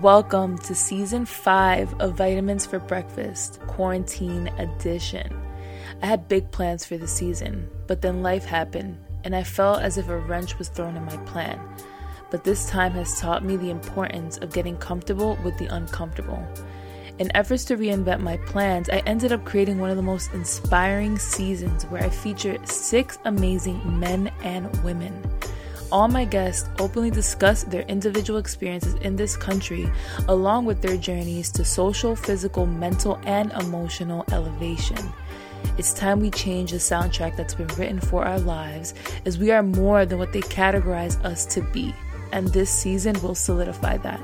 Welcome to season five of Vitamins for Breakfast, Quarantine Edition. I had big plans for the season, but then life happened, and I felt as if a wrench was thrown in my plan. But this time has taught me the importance of getting comfortable with the uncomfortable. In efforts to reinvent my plans, I ended up creating one of the most inspiring seasons where I feature six amazing men and women. All my guests openly discuss their individual experiences in this country, along with their journeys to social, physical, mental, and emotional elevation. It's time we change the soundtrack that's been written for our lives, as we are more than what they categorize us to be, and this season will solidify that.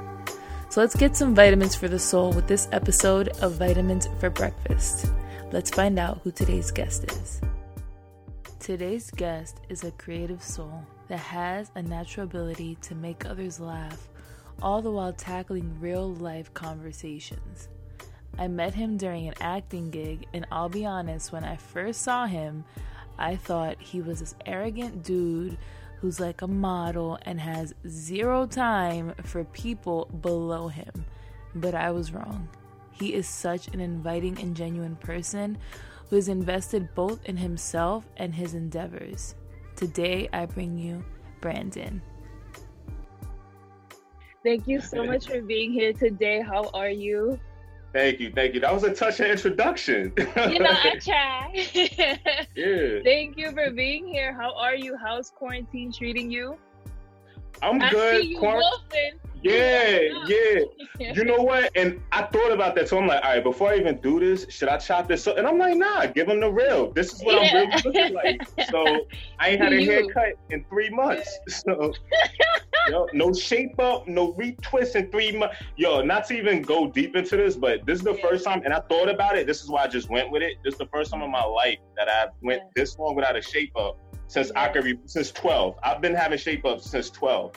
So let's get some vitamins for the soul with this episode of Vitamins for Breakfast. Let's find out who today's guest is. Today's guest is a creative soul that has a natural ability to make others laugh, all the while tackling real life conversations. I met him during an acting gig, and I'll be honest, when I first saw him, I thought he was this arrogant dude who's like a model and has zero time for people below him. But I was wrong. He is such an inviting and genuine person who is invested both in himself and his endeavors. Today, I bring you Brandon. Thank you so much for being here today. How are you? Thank you, thank you. That was a touching introduction. you know, I try. yeah. Thank you for being here. How are you? How's quarantine treating you? I'm I good. See you Quar- wolfing. Yeah, yeah. You know what? And I thought about that. So I'm like, all right, before I even do this, should I chop this up? And I'm like, nah, give them the real. This is what Yeah. I'm really looking like. So I ain't had a haircut in three months. So yo, no shape up, no retwist in three months. Yo, not to even go deep into this, but this is the Yeah. first time, and I thought about it. This is why I just went with it. This is the first time in my life that I went Yeah. this long without a shape up since I could re- since 12. I've been having shape up since 12.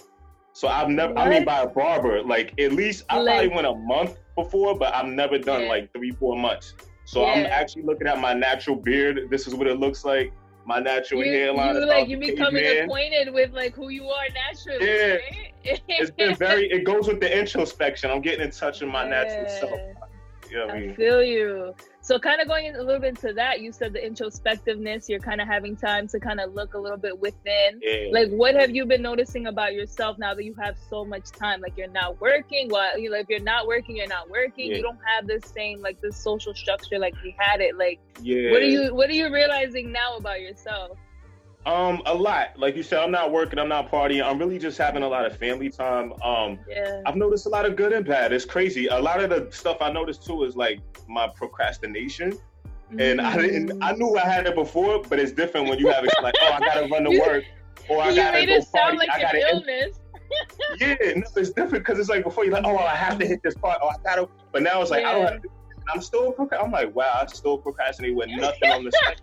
So I've never, I mean, by a barber, like at least I Like- probably went a month before, but I've never done Yeah. like three, four months. So I'm actually looking at my natural beard. This is what it looks like. My natural You, hairline. you is like you becoming caveman. acquainted with like who you are naturally. Yeah. right? It's been very. It goes with the introspection. I'm getting in touch with my natural self. You know what I I mean? feel you. So, kind of going a little bit into that, you said the introspectiveness. You're kind of having time to kind of look a little bit within. Yeah. Like, what have you been noticing about yourself now that you have so much time? Like, you're not working. Well, you know, if you're not working, you're not working. Yeah. You don't have this same like this social structure like we had it. Like, yeah. what are you what are you realizing now about yourself? Um, a lot. Like you said, I'm not working. I'm not partying. I'm really just having a lot of family time. Um, Yeah. I've noticed a lot of good and bad. It's crazy. A lot of the stuff I noticed too is like my procrastination. And I didn't. Mm. I knew I had it before, but it's different when you have it. Like, oh, I gotta run to work, or I you gotta made go it party. sound like I an gotta. illness. Yeah, no, it's different because it's like before you're like, oh, I have to hit this part. Oh, I gotta. But now it's like I don't have to. I'm still. proc- I'm like, wow, I still procrastinate with nothing on the site.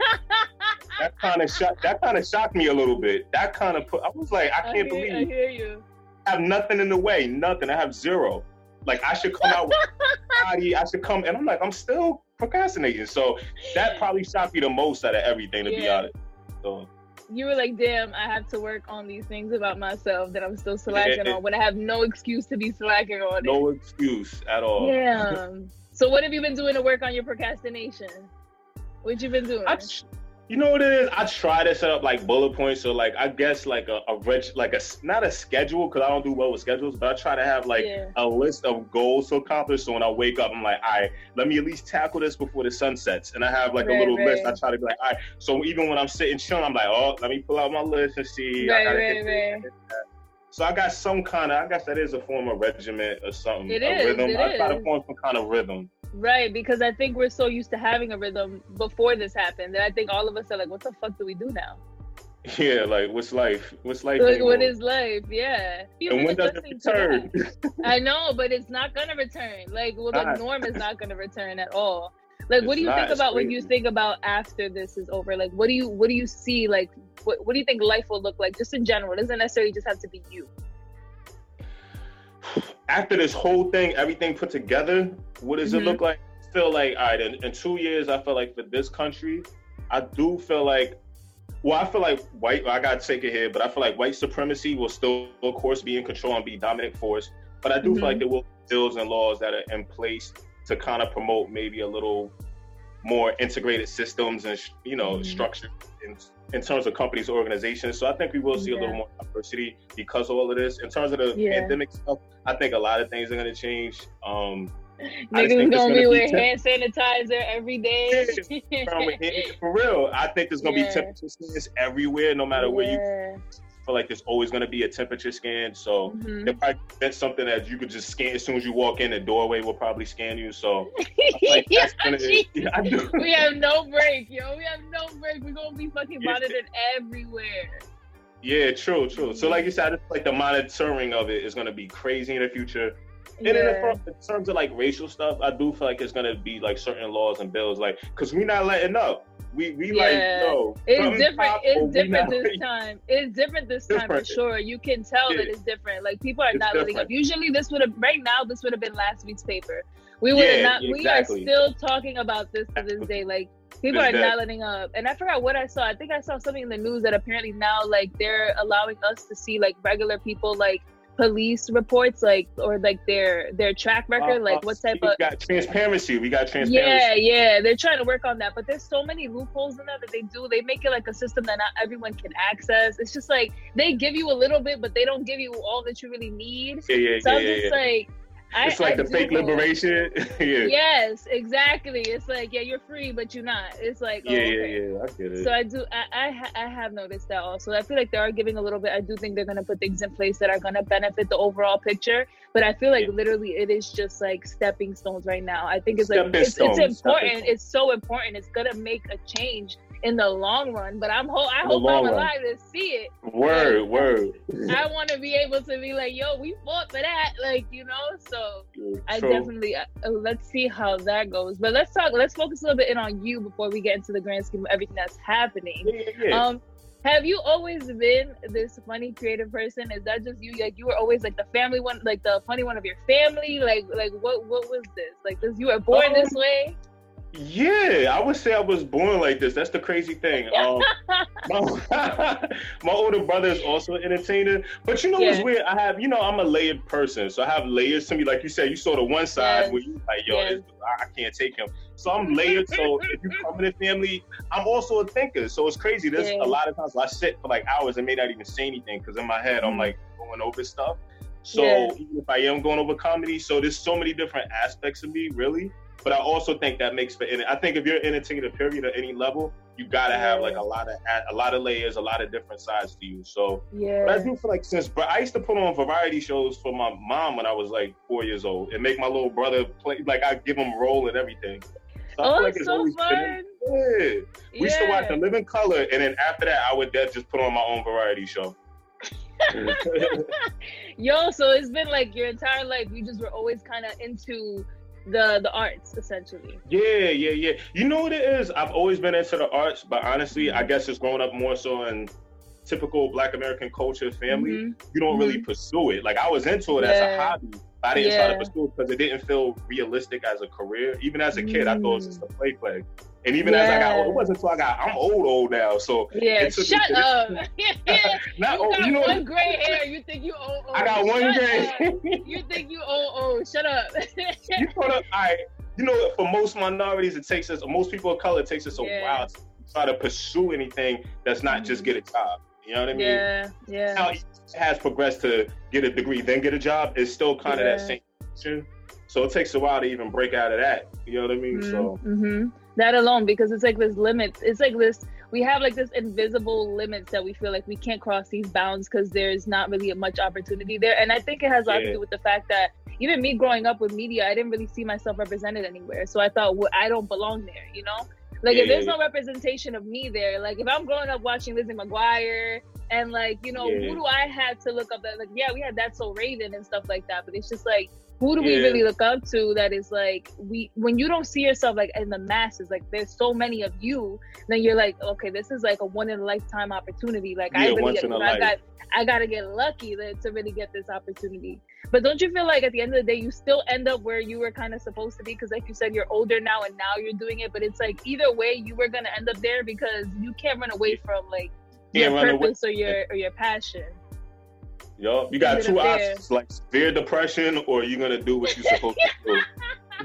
That kind of shocked. That kind of shocked me a little bit. That kind of put. I was like, I I can't hear, I believe hear you. I have nothing in the way. Nothing. I have zero. Like I should come out with body. I should come, and I'm like, I'm still procrastinating. So that probably shocked me the most out of everything, to be honest. So you were like, damn, I have to work on these things about myself that I'm still slacking Yeah. on when I have no excuse to be slacking on it. no excuse at all. Damn. So what have you been doing to work on your procrastination? What you been doing? Tr- you know what it is? I try to set up like bullet points. So like I guess like a, a reg, like a not a schedule because I don't do well with schedules, but I try to have like Yeah. a list of goals to accomplish. So when I wake up, I'm like, all right, let me at least tackle this before the sun sets. And I have like Right, a little list. I try to be like, all right. So even when I'm sitting chilling, I'm like, oh, let me pull out my list and see. Right, right, right. So I got some kind of, I guess that is a form of regiment or something. It is, rhythm. it I try to form some kind of rhythm. Right, because I think we're so used to having a rhythm before this happened that I think all of us are like, what the fuck do we do now? Yeah, like what's life? What's life? Like, what is life? Yeah. and when does it return? I know, but it's not gonna return. Like, well, the norm is not gonna return at all. Like, what do you not, think it's about when you think about after this is over? Like, what do you what do you see? Like, what what do you think life will look like, just in general? It doesn't necessarily just have to be you. after this whole thing, everything put together, what does Mhm. it look like? I feel like, all right, in, in two years, I feel like for this country, I do feel like, well, I feel like white, I got to take it here, but I feel like white supremacy will still, of course, be in control and be dominant force. But I do Mhm. feel like there will be bills and laws that are in place to kind of promote maybe a little more integrated systems and you know mm-hmm. structure in, in terms of companies organizations so i think we will see yeah. a little more diversity because of all of this in terms of the yeah. pandemic stuff i think a lot of things are going to change um Niggas gonna, gonna be wearing hand sanitizer every day. For real, I think there's gonna yeah. be temperature scans everywhere, no matter where you. Feel like there's always gonna be a temperature scan, so mm-hmm. probably that's something that you could just scan as soon as you walk in. The doorway will probably scan you. So like gonna, yeah, we have no break, yo. We have no break. We're gonna be fucking monitored everywhere. Yeah, true, true. So like you said, like the monitoring of it is gonna be crazy in the future. And yeah. in, in terms of like racial stuff, I do feel like it's gonna be like certain laws and bills, like because we're not letting up. We we yeah. like no. It's different. It's different this time. It's different this time for sure. You can tell yeah. that it's different. Like people are it's not different. letting up. Usually, this would have right now. This would have been last week's paper. We would have not. Exactly. We are still talking about this to this day. Like people are not letting up. And I forgot what I saw. I think I saw something in the news that apparently now like they're allowing us to see like regular people like police reports like or like their their track record uh, like uh, what type of got transparency we got transparency. Yeah yeah they're trying to work on that but there's so many loopholes in that that they do. They make it like a system that not everyone can access. It's just like they give you a little bit but they don't give you all that you really need. Yeah yeah so yeah, i'm just yeah. like it's like I the fake liberation. yeah. Yes, exactly. It's like yeah, you're free, but you're not. It's like oh, yeah, okay. yeah, yeah. I get it. So I do. I I, I have noticed that also. I feel like they are giving a little bit. I do think they're gonna put things in place that are gonna benefit the overall picture. But I feel like yeah. literally it is just like stepping stones right now. I think it's like it's, it's, important. It's so important. It's gonna make a change in the long run. But I'm ho- I hope I'm alive run. to see it. Word, like, word. I want to be able to be like, yo, we fought for that, like you know. So yeah, I definitely uh, uh, let's see how that goes. But let's talk. Let's focus a little bit in on you before we get into the grand scheme of everything that's happening. Yeah, yeah. Um, have you always been this funny creative person is that just you like you were always like the family one like the funny one of your family like like what what was this like this you were born um, this way yeah, I would say I was born like this. That's the crazy thing. Um, my, my, older brother is also an entertainer, but you know yeah. what's weird? I have, you know, I'm a layered person, so I have layers to me. Like you said, you saw the one side yes. where you like, yo, yes. I can't take him. So I'm layered. so if you come in the family, I'm also a thinker. So it's crazy. There's yeah. a lot of times I sit for like hours and may not even say anything because in my head I'm mm-hmm. like going over stuff. So even if I am going over comedy, so there's so many different aspects of me, really. But I also think that makes for I think if you're entertaining a period at any level, you gotta have like a lot of a lot of layers, a lot of different sides to you. So yeah, but I do feel like since but I used to put on variety shows for my mom when I was like four years old and make my little brother play like I give him a role and everything. So oh, like it's so fun. Yeah. We yeah. used to watch The Living Color, and then after that, I would just put on my own variety show. Yo, so it's been like your entire life. You just were always kind of into the the arts essentially yeah yeah yeah you know what it is i've always been into the arts but honestly i guess it's grown up more so in typical black american culture family mm-hmm. you don't mm-hmm. really pursue it like i was into it yeah. as a hobby i didn't yeah. try to pursue it because it didn't feel realistic as a career even as a kid mm. i thought it was just a play play and even yeah. as I got, it wasn't until I got, I'm old, old now. So yeah, shut up. not you old, got you know, one gray hair. You think you old? old. I got one gray. you think you old? Old? Shut up. you thought, all right. You know, for most minorities, it takes us, most people of color, it takes us a yeah. while to try to pursue anything that's not mm-hmm. just get a job. You know what I mean? Yeah, yeah. How it has progressed to get a degree, then get a job, is still kind of that same. So it takes a while to even break out of that. You know what I mean? Mm-hmm. So. Mm-hmm that alone because it's like this limits it's like this we have like this invisible limits that we feel like we can't cross these bounds because there's not really much opportunity there. And i think it has a lot yeah. to do with the fact that even me growing up with media i didn't really see myself represented anywhere. So i thought well, i don't belong there you know? Like yeah, if there's yeah, no representation of me there like if i'm growing up watching lizzie mcguire and like you know who do i have to look up that like yeah we had that so raven and stuff like that but it's just like who do we really look up to that is like we when you don't see yourself like in the masses like there's so many of you then you're like okay this is like a one in a lifetime opportunity. Like yeah, i really get, I got i gotta get lucky to, to really get this opportunity. But don't you feel like at the end of the day you still end up where you were kind of supposed to be? Because like you said you're older now and now you're doing it but it's like either way you were gonna end up there because you can't run away from like your purpose or your or your passion Yo, you got two options, like severe depression, or you're gonna do what you're supposed to do.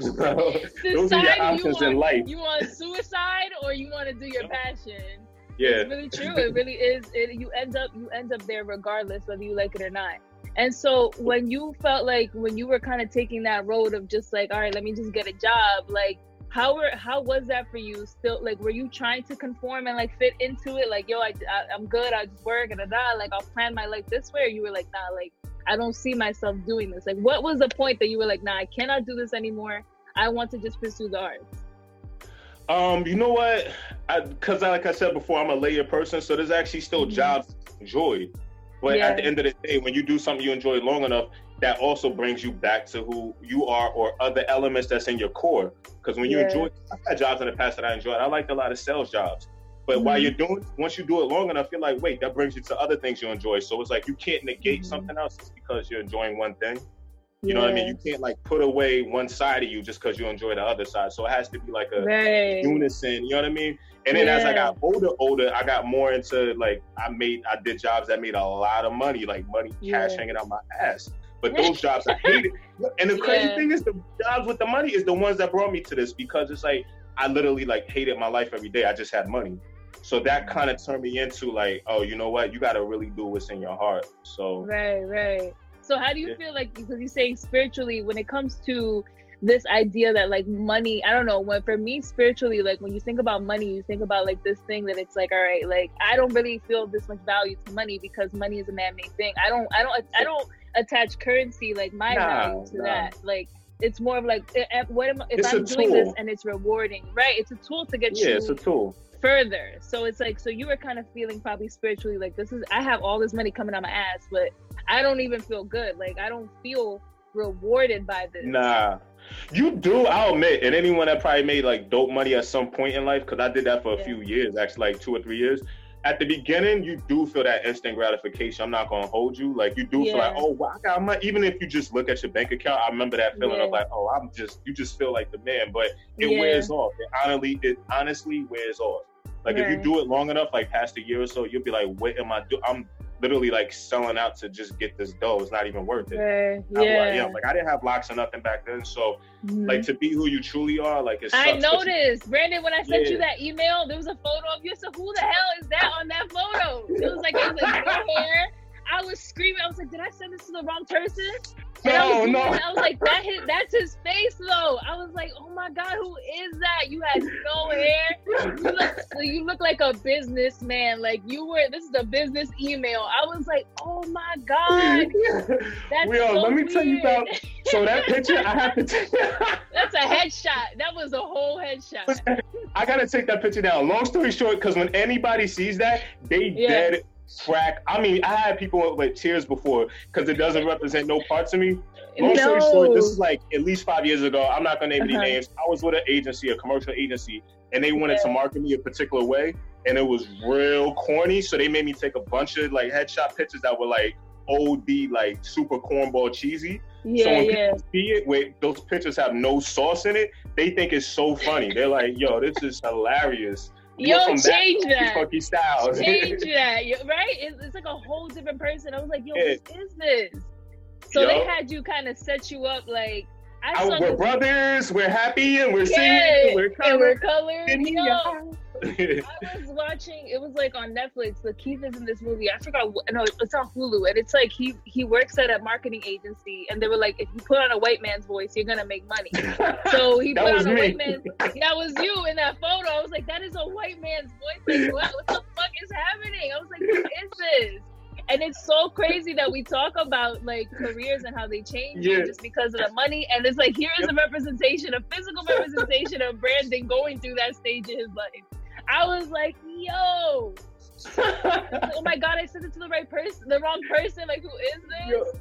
Those are your options you want, in life. You want suicide, or you want to do your passion. Yeah, it's really true. It really is. It, you end up you end up there regardless whether you like it or not. And so when you felt like when you were kind of taking that road of just like, all right, let me just get a job, like how were how was that for you? Still like were you trying to conform and like fit into it? Like yo I, I am good i just work and da, da like i'll plan my life this way? Or you were like nah like i don't see myself doing this. Like what was the point that you were like nah i cannot do this anymore. I want to just pursue the arts. Um you know what? I because like i said before i'm a layer person so there's actually still mm-hmm. jobs enjoyed but yeah. at the end of the day when you do something you enjoy long enough that also brings you back to who you are or other elements that's in your core. Because when you yeah. enjoy, I've had jobs in the past that I enjoyed. I liked a lot of sales jobs. But mm-hmm. while you're doing, once you do it long enough, you're like, wait, that brings you to other things you enjoy. So it's like you can't negate mm-hmm. something else just because you're enjoying one thing. You yeah. know what I mean? You can't like put away one side of you just because you enjoy the other side. So it has to be like a right. unison. You know what I mean? And then yeah. as I got older, older, I got more into like I made I did jobs that made a lot of money, like money, cash hanging out my ass. But those jobs I hated. And the crazy yeah. thing is the jobs with the money is the ones that brought me to this because it's like I literally like hated my life every day. I just had money. So that mm-hmm. kind of turned me into like, oh, you know what? You got to really do what's in your heart. So right, right. So how do you yeah. feel like because you're saying spiritually when it comes to this idea that like money i don't know when for me spiritually like when you think about money you think about like this thing that it's like all right like i don't really feel this much value to money because money is a man-made thing i don't i don't i don't attach currency like my nah, value to nah. that. Like it's more of like eh, eh, what am if it's i'm doing this and it's rewarding right? It's a tool to get yeah, you it's a tool. further. So it's like so you were kind of feeling probably spiritually like this is i have all this money coming out my ass but i don't even feel good. Like i don't feel rewarded by this. Nah. You do, I'll admit, and anyone that probably made like dope money at some point in life, because I did that for a yeah. few years, actually, like two or three years. At the beginning, you do feel that instant gratification. I'm not gonna hold you. Like you do yeah. feel like, oh, wow, I got money. Even if you just look at your bank account, I remember that feeling yeah. of like, oh, I'm just, you just feel like the man. But it wears off. It honestly, it honestly wears off. Like right. if you do it long enough, like past a year or so, you'll be like, what am I doing? I'm literally like selling out to just get this dough. It's not even worth it. Right. Yeah. Like, like I didn't have locks or nothing back then. So mm-hmm. like to be who you truly are, like it's I noticed. You... Brandon, when I sent yeah. you that email, there was a photo of you. So who the hell is that on that photo? It was like it was like your hair. I was screaming. I was like, did I send this to the wrong person? And no, I was, no. I was like, that that's his face though. I was like, oh my god, who is that? You had no hair. You look, you look like a businessman. Like you were. This is a business email. I was like, oh my god. That's Will, so let me weird. tell you about. So that picture, I have to. Take, that's a headshot. That was a whole headshot. I gotta take that picture down. Long story short, because when anybody sees that, they yeah. dead crack. I mean, I had people with tears before because it doesn't represent no parts of me. Long no. story short, this is like at least five years ago. I'm not gonna name uh-huh. any names. I was with an agency, a commercial agency, and they wanted yeah. to market me a particular way, and it was real corny. So they made me take a bunch of like headshot pictures that were like OD, like super cornball cheesy. Yeah, so when yeah. people see it, where those pictures have no sauce in it, they think it's so funny. They're like, "Yo, this is hilarious." Yo, change that. Funky styles. Change that. right? It's, it's, like a whole different person. I was like, yo, yeah. what is this? So yo. they had you kind of set you up like. I I, we're brothers. We're happy and we're singing. We're colored. And we're colored. Yo, I was watching. It was like on Netflix. LaKeith is in this movie. I forgot. No, it's on Hulu, and it's like he he works at a marketing agency, and they were like, if you put on a white man's voice, you're gonna make money. So he put on a me. white man's. That was you in that photo. I was like, that is a white man's voice. Like, what, what the fuck is happening? I was like, what is this? and it's so crazy that we talk about like careers and how they change yeah. just because of the money and it's like here is a representation a physical representation of brandon going through that stage in his life I was like, yo. oh my god, I sent it to the right person, the wrong person. Like, who is this?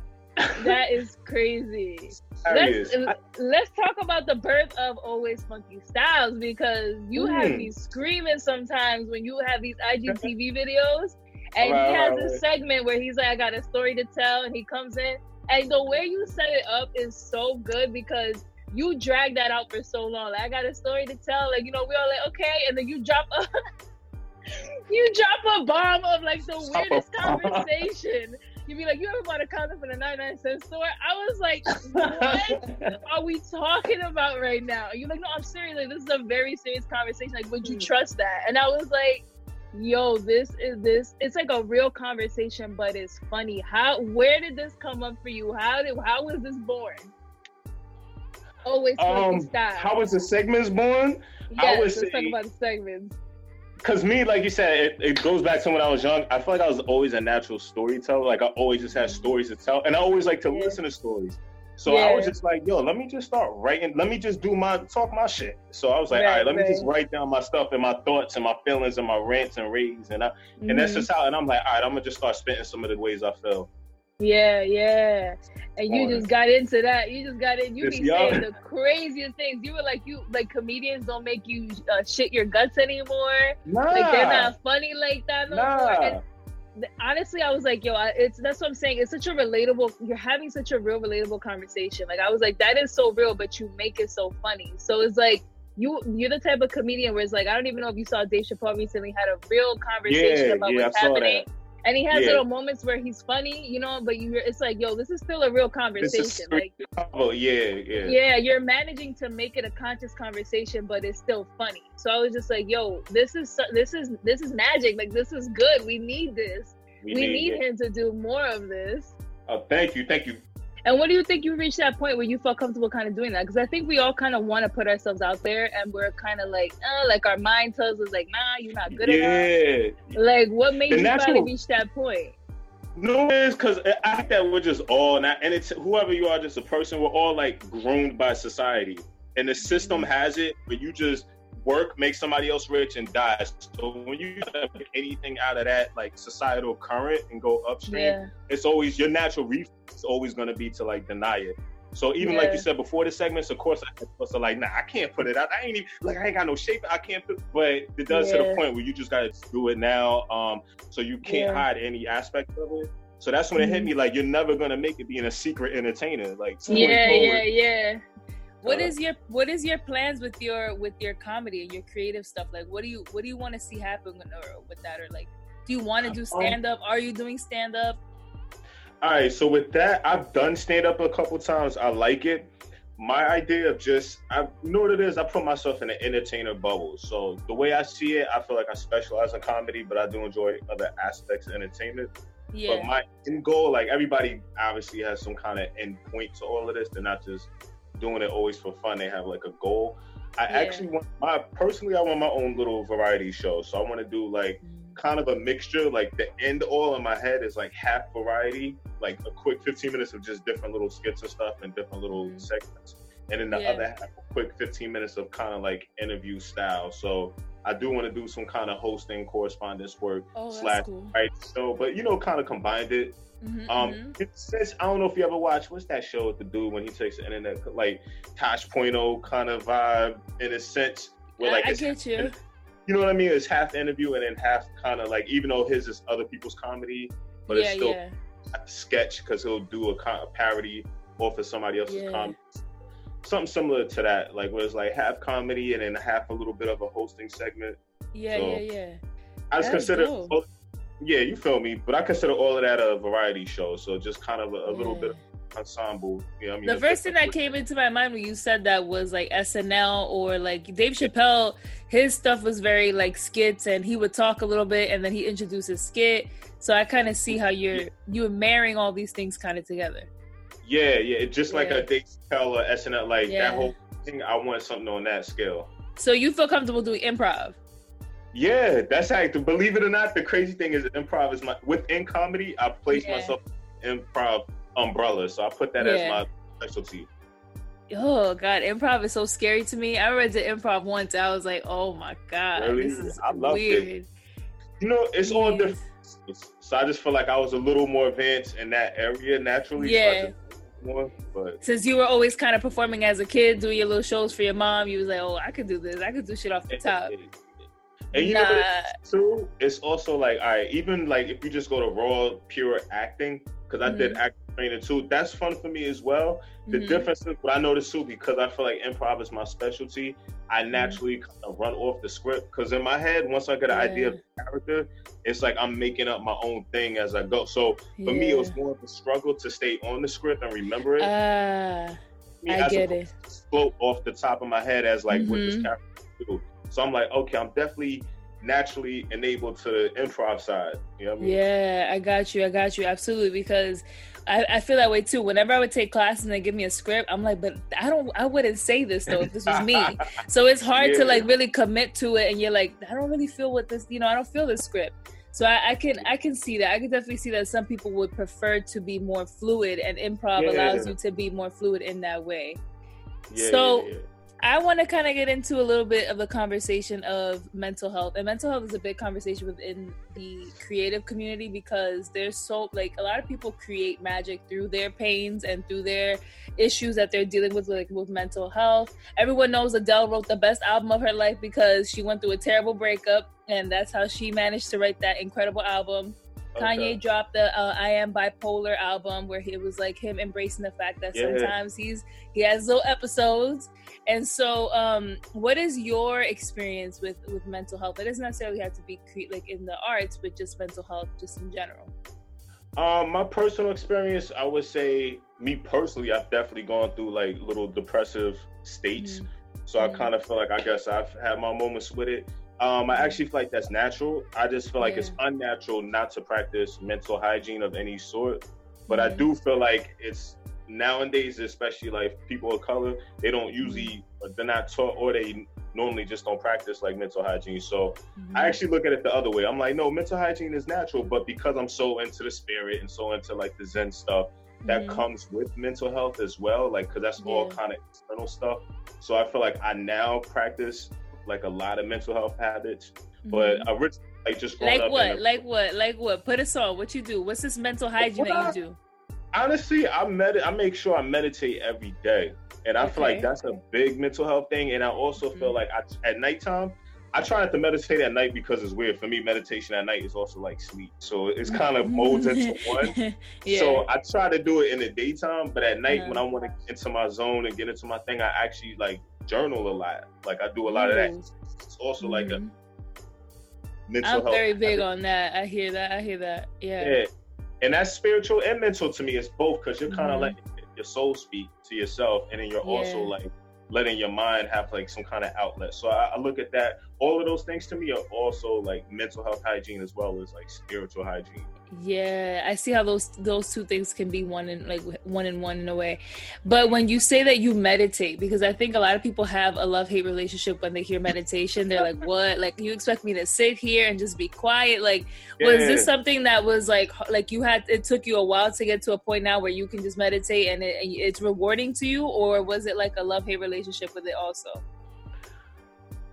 That is crazy. Let's, let's talk about the birth of Always Funky Styles because you mm. have me screaming sometimes when you have these IGTV videos. And right, he has right, this segment where he's like, I got a story to tell, and he comes in. And the way you set it up is so good because you drag that out for so long. Like, I got a story to tell. Like, you know, we all like, okay, and then you drop a you drop a bomb of like the weirdest conversation. You'd be like, you ever bought a condom from the 99 cent store? I was like, what are we talking about right now? You're like, no, I'm serious. Like, this is a very serious conversation. Like, would you mm. trust that? And I was like, yo, this is this. It's like a real conversation, but it's funny. How? Where did this come up for you? How did? How was this born? Always um, style. How was the segments born? Yes, let's say, talk about the segments because me, like you said, it, it, goes back to when I was young. I feel like I was always a natural storyteller. Like I always just had stories to tell, and I always like to yeah. listen to stories. So yeah. I was just like, yo, let me just start writing. Let me just do my talk my shit. So I was like, right, all right, let right. me just write down my stuff and my thoughts and my feelings and my rants and raves and I, mm-hmm. and that's mm-hmm. just how. And I'm like, all right, I'm gonna just start spitting some of the ways I feel. Yeah, yeah. And you just got into that. You just got in. You be saying the craziest things. You were like, you like comedians don't make you uh, shit your guts anymore. Nah. Like they're not funny like that no nah. more. And honestly, I was like, yo, it's that's what I'm saying. It's such a relatable. You're having such a real relatable conversation. Like I was like, that is so real, but you make it so funny. So it's like you you're the type of comedian where it's like I don't even know if you saw Dave Chappelle recently had a real conversation yeah, about yeah, what's happening. That and he has yeah. little moments where he's funny, you know, but you it's like, yo, this is still a real conversation. Like, oh yeah, yeah, yeah, you're managing to make it a conscious conversation, but it's still funny. So I was just like, yo, this is this is this is magic. Like this is good. We need this. We, we need, need him to do more of this. Oh, thank you, thank you. And what do you think you reached that point where you felt comfortable kind of doing that? Because I think we all kind of want to put ourselves out there, and we're kind of like, oh, like our mind tells us like, nah, you're not good yeah. enough. Like, what made the you finally reach that point? No, it's because I think that we're just all not, and it's whoever you are, just a person. We're all like groomed by society, and the system mm-hmm. has it, but you just work, make somebody else rich, and die. So when you make anything out of that like societal current and go upstream, yeah. it's always your natural reflex is always going to be to like deny it. So even yeah. like you said before the segments, of course, I was like, nah, I can't put it out. I ain't even like I ain't got no shape. I can't put. But it does yeah. to the point where you just got to do it now. Um, so you can't hide any aspect of it. So that's when mm-hmm. it hit mm-hmm. me like you're never gonna make it being a secret entertainer. Like yeah, yeah, yeah. What is your what is your plans with your with your comedy and your creative stuff? Like, what do you what do you want to see happen with, or with that, or like, do you want to do um, stand up? Are you doing stand up? All right, so with that, I've done stand up a couple times. I like it. My idea of just, I you know what it is. I put myself in an entertainer bubble. So the way I see it, I feel like I specialize in comedy, but I do enjoy other aspects of entertainment. Yeah. But my end goal, like everybody, obviously has some kind of end point to all of this. They're not just doing it always for fun. They have like a goal. I yeah. actually want my personally, I want my own little variety show. So I want to do like mm. kind of a mixture. Like the end all in my head is like half variety, like a quick 15 minutes of just different little skits and stuff and different little mm. segments. And then the yeah. other half, a quick 15 minutes of kind of like interview style. So I do want to do some kind of hosting, correspondence work oh, slash cool. right. So, but you know, kind of combined it. Mm-hmm, um, mm-hmm. Since I don't know if you ever watched what's that show with the dude when he takes the internet like Tosh Point oh kind of vibe in a sense where like I, I get you. You know what I mean? It's half interview and then half kind of like even though his is other people's comedy, but yeah, it's still yeah. sketch because he'll do a, a, parody off of somebody else's yeah. comedy. Something similar to that, like where it's like half comedy and then half a little bit of a hosting segment. Yeah, so yeah, yeah. I just consider both, yeah, you feel me. But I consider all of that a variety show. So just kind of a, a little bit ensemble. I mean? The first thing that came into my mind when you said that was like SNL or like Dave Chappelle. His stuff was very like skits, and he would talk a little bit, and then he introduces skit. So I kind of see how you're yeah. you're marrying all these things kind of together. Yeah, yeah, just yeah. like a Dave Chappelle or SNL, like yeah. that whole thing. I want something on that scale. So you feel comfortable doing improv? Yeah, that's how. Believe it or not, the crazy thing is improv is my within comedy. I place yeah. myself improv umbrella, so I put that yeah. as my specialty. Oh god, improv is so scary to me. I read the improv once. I was like, oh my god, really? this is I love weird. It. You know, it's all different. So I just feel like I was a little more advanced in that area naturally. Yeah. So more, but since you were always kind of performing as a kid, doing your little shows for your mom, you was like, "Oh, I could do this. I could do shit off the top." And you nah. know too? It's also like, all right, even like if you just go to raw, pure acting, because I mm-hmm. did act training too. That's fun for me as well. The mm-hmm. difference is what I noticed too, because I feel like improv is my specialty. I mm-hmm. naturally kind of run off the script because in my head, once I get an yeah. idea of the character, it's like I'm making up my own thing as I go. So for yeah. me, it was more of a struggle to stay on the script and remember it. Uh, me, I get it. Float off the top of my head as like mm-hmm. what this mm-hmm. character do. So I'm like, okay, I'm definitely naturally enabled to the improv side. You know I mean? Yeah, I got you. I got you. Absolutely. Because I, I, feel that way too. Whenever I would take classes and they give me a script, I'm like, but I don't, I wouldn't say this though if this was me. so it's hard yeah. to like really commit to it, and you're like, I don't really feel what this, you know, I don't feel this script. So I, I can, I can see that. I can definitely see that some people would prefer to be more fluid, and improv yeah. allows you to be more fluid in that way. Yeah, so I want to kind of get into a little bit of the conversation of mental health. And mental health is a big conversation within the creative community because there's so, like, a lot of people create magic through their pains and through their issues that they're dealing with, like, with mental health. Everyone knows Adele wrote the best album of her life because she went through a terrible breakup, and that's how she managed to write that incredible album. Okay. Kanye dropped the uh, "I Am Bipolar" album, where he was like him embracing the fact that yeah. sometimes he's he has little episodes. And so, um, what is your experience with with mental health? It doesn't necessarily have to be cre- like in the arts, but just mental health, just in general. Um, my personal experience, I would say, me personally, I've definitely gone through like little depressive states. Mm-hmm. So mm-hmm. I kind of feel like I guess I've had my moments with it. Um, I actually feel like that's natural. I just feel like yeah. it's unnatural not to practice mental hygiene of any sort. But I do feel like it's nowadays, especially like people of color, they don't usually they're not taught or they normally just don't practice like mental hygiene. So mm-hmm. I actually look at it the other way. I'm like, no, mental hygiene is natural, but because I'm so into the spirit and so into like the Zen stuff, that mm-hmm. comes with mental health as well. Like, cause that's yeah. all kind of external stuff. So I feel like I now practice like a lot of mental health habits. Mm-hmm. But originally, like just like what, a, like what, like what? Put us on. What you do? What's this mental hygiene that you do? Honestly, I med- I make sure I meditate every day, and I okay. feel like that's a big mental health thing. And I also mm-hmm. feel like I, at nighttime, I try not to meditate at night because it's weird for me. Meditation at night is also like sleep, so it's kind of molds into one. yeah. So I try to do it in the daytime, but at night when I want to get into my zone and get into my thing, I actually like journal a lot. Like I do a lot mm. of that. It's also mm. like a mm. mental I'm very big on that. I hear that. I hear that. Yeah. Yeah. And that's spiritual and mental to me. It's both because you're kind of mm-hmm. letting your soul speak to yourself, and then you're yeah. also like letting your mind have like some kind of outlet. So I, I, look at that. All of those things to me are also like mental health hygiene as well as like spiritual hygiene. Yeah, I see how those those two things can be one in like one in one in a way. But when you say that you meditate, because I think a lot of people have a love hate relationship when they hear meditation. They're like, "What? Like you expect me to sit here and just be quiet? Like, yeah. was this something that was like like you had? It took you a while to get to a point now where you can just meditate and it, it's rewarding to you, or was it like a love hate relationship with it also?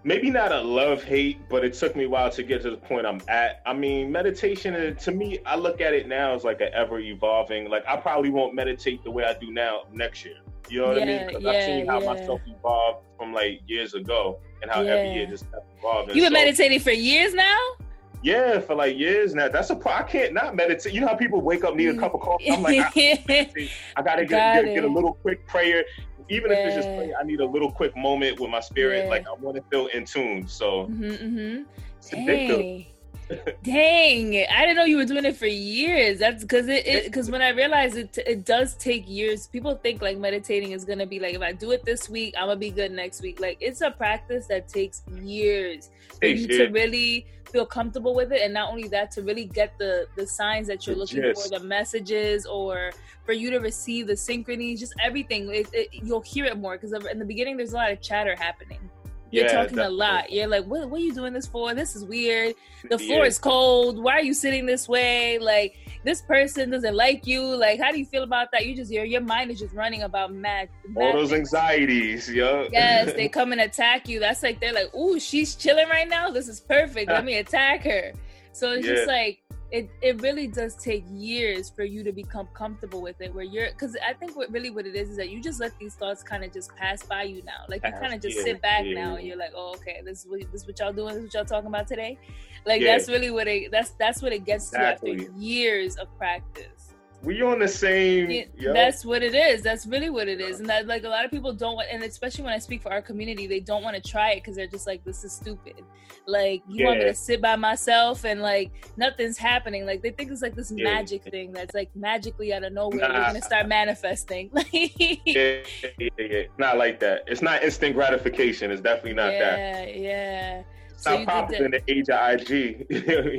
Maybe not a love hate, but it took me a while to get to the point I'm at. I mean, meditation uh, to me, I look at it now as like an ever evolving. Like I probably won't meditate the way I do now next year. You know what yeah, I mean? Because yeah, I've seen how yeah. myself evolved from like years ago, and how every year just kept evolving. You've been so, meditating for years now. Yeah, for like years now. That's a I can't not meditate. You know how people wake up need a cup of coffee. I'm like, I, I gotta get, Got get, get, a little quick prayer even yeah. if it's just play, I need a little quick moment with my spirit. Yeah. Like I want to feel in tune. So mm-hmm, mm-hmm. addictive. Dang, I didn't know you were doing it for years. That's because it because when I realized it, it does take years. People think like meditating is gonna be like if I do it this week, I'm gonna be good next week. Like it's a practice that takes years for you to really feel comfortable with it, and not only that, to really get the the signs that you're looking for, the messages, or for you to receive the synchronies just everything. It, it, you'll hear it more. Because in the beginning there's a lot of chatter happening you're yeah, talking definitely. a lot. You're like, what, what are you doing this for? This is weird. The floor yeah. is cold. Why are you sitting this way? Like, this person doesn't like you. Like, how do you feel about that? You just, your, your mind is just running about mad. mad All those anxieties. Yeah. Yes, they come and attack you. That's like, they're like, ooh, she's chilling right now. This is perfect. Let me attack her. So it's yeah. just like, it it really does take years for you to become comfortable with it where you're because i think what really what it is is that you just let these thoughts kind of just pass by you now like you kind of just yeah, sit back yeah. now and you're like oh okay this is what this is what y'all doing this is what y'all talking about today like yeah. that's really what it that's that's what it gets exactly. to after years of practice we on the same. Yeah, that's what it is. That's really what it is, and that like a lot of people don't, want, and especially when I speak for our community, they don't want to try it because they're just like, this is stupid. Like you yeah. want me to sit by myself and like nothing's happening. Like they think it's like this yeah. magic thing that's like magically out of nowhere nah. you're gonna start manifesting. yeah, yeah, yeah, not like that. It's not instant gratification. It's definitely not that. Yeah, yeah so not popular in the age of IG.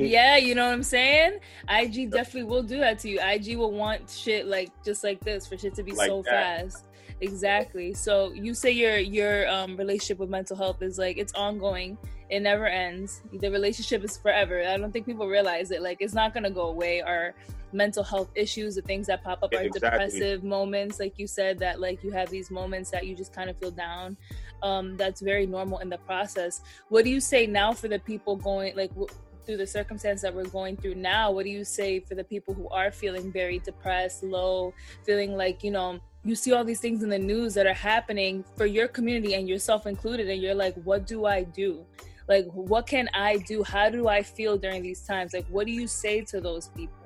yeah, you know what I'm saying? IG definitely will do that to you. IG will want shit like just like this for shit to be like so that. fast. Exactly. So you say your your um, relationship with mental health is like it's ongoing. It never ends. The relationship is forever. I don't think people realize it. Like it's not gonna go away. Our mental health issues, the things that pop up yeah, are exactly. depressive moments, like you said, that like you have these moments that you just kind of feel down um, that's very normal in the process. What do you say now for the people going like w- through the circumstance that we're going through now? What do you say for the people who are feeling very depressed, low, feeling like you know you see all these things in the news that are happening for your community and yourself included, and you're like, what do I do? Like, what can I do? How do I feel during these times? Like, what do you say to those people?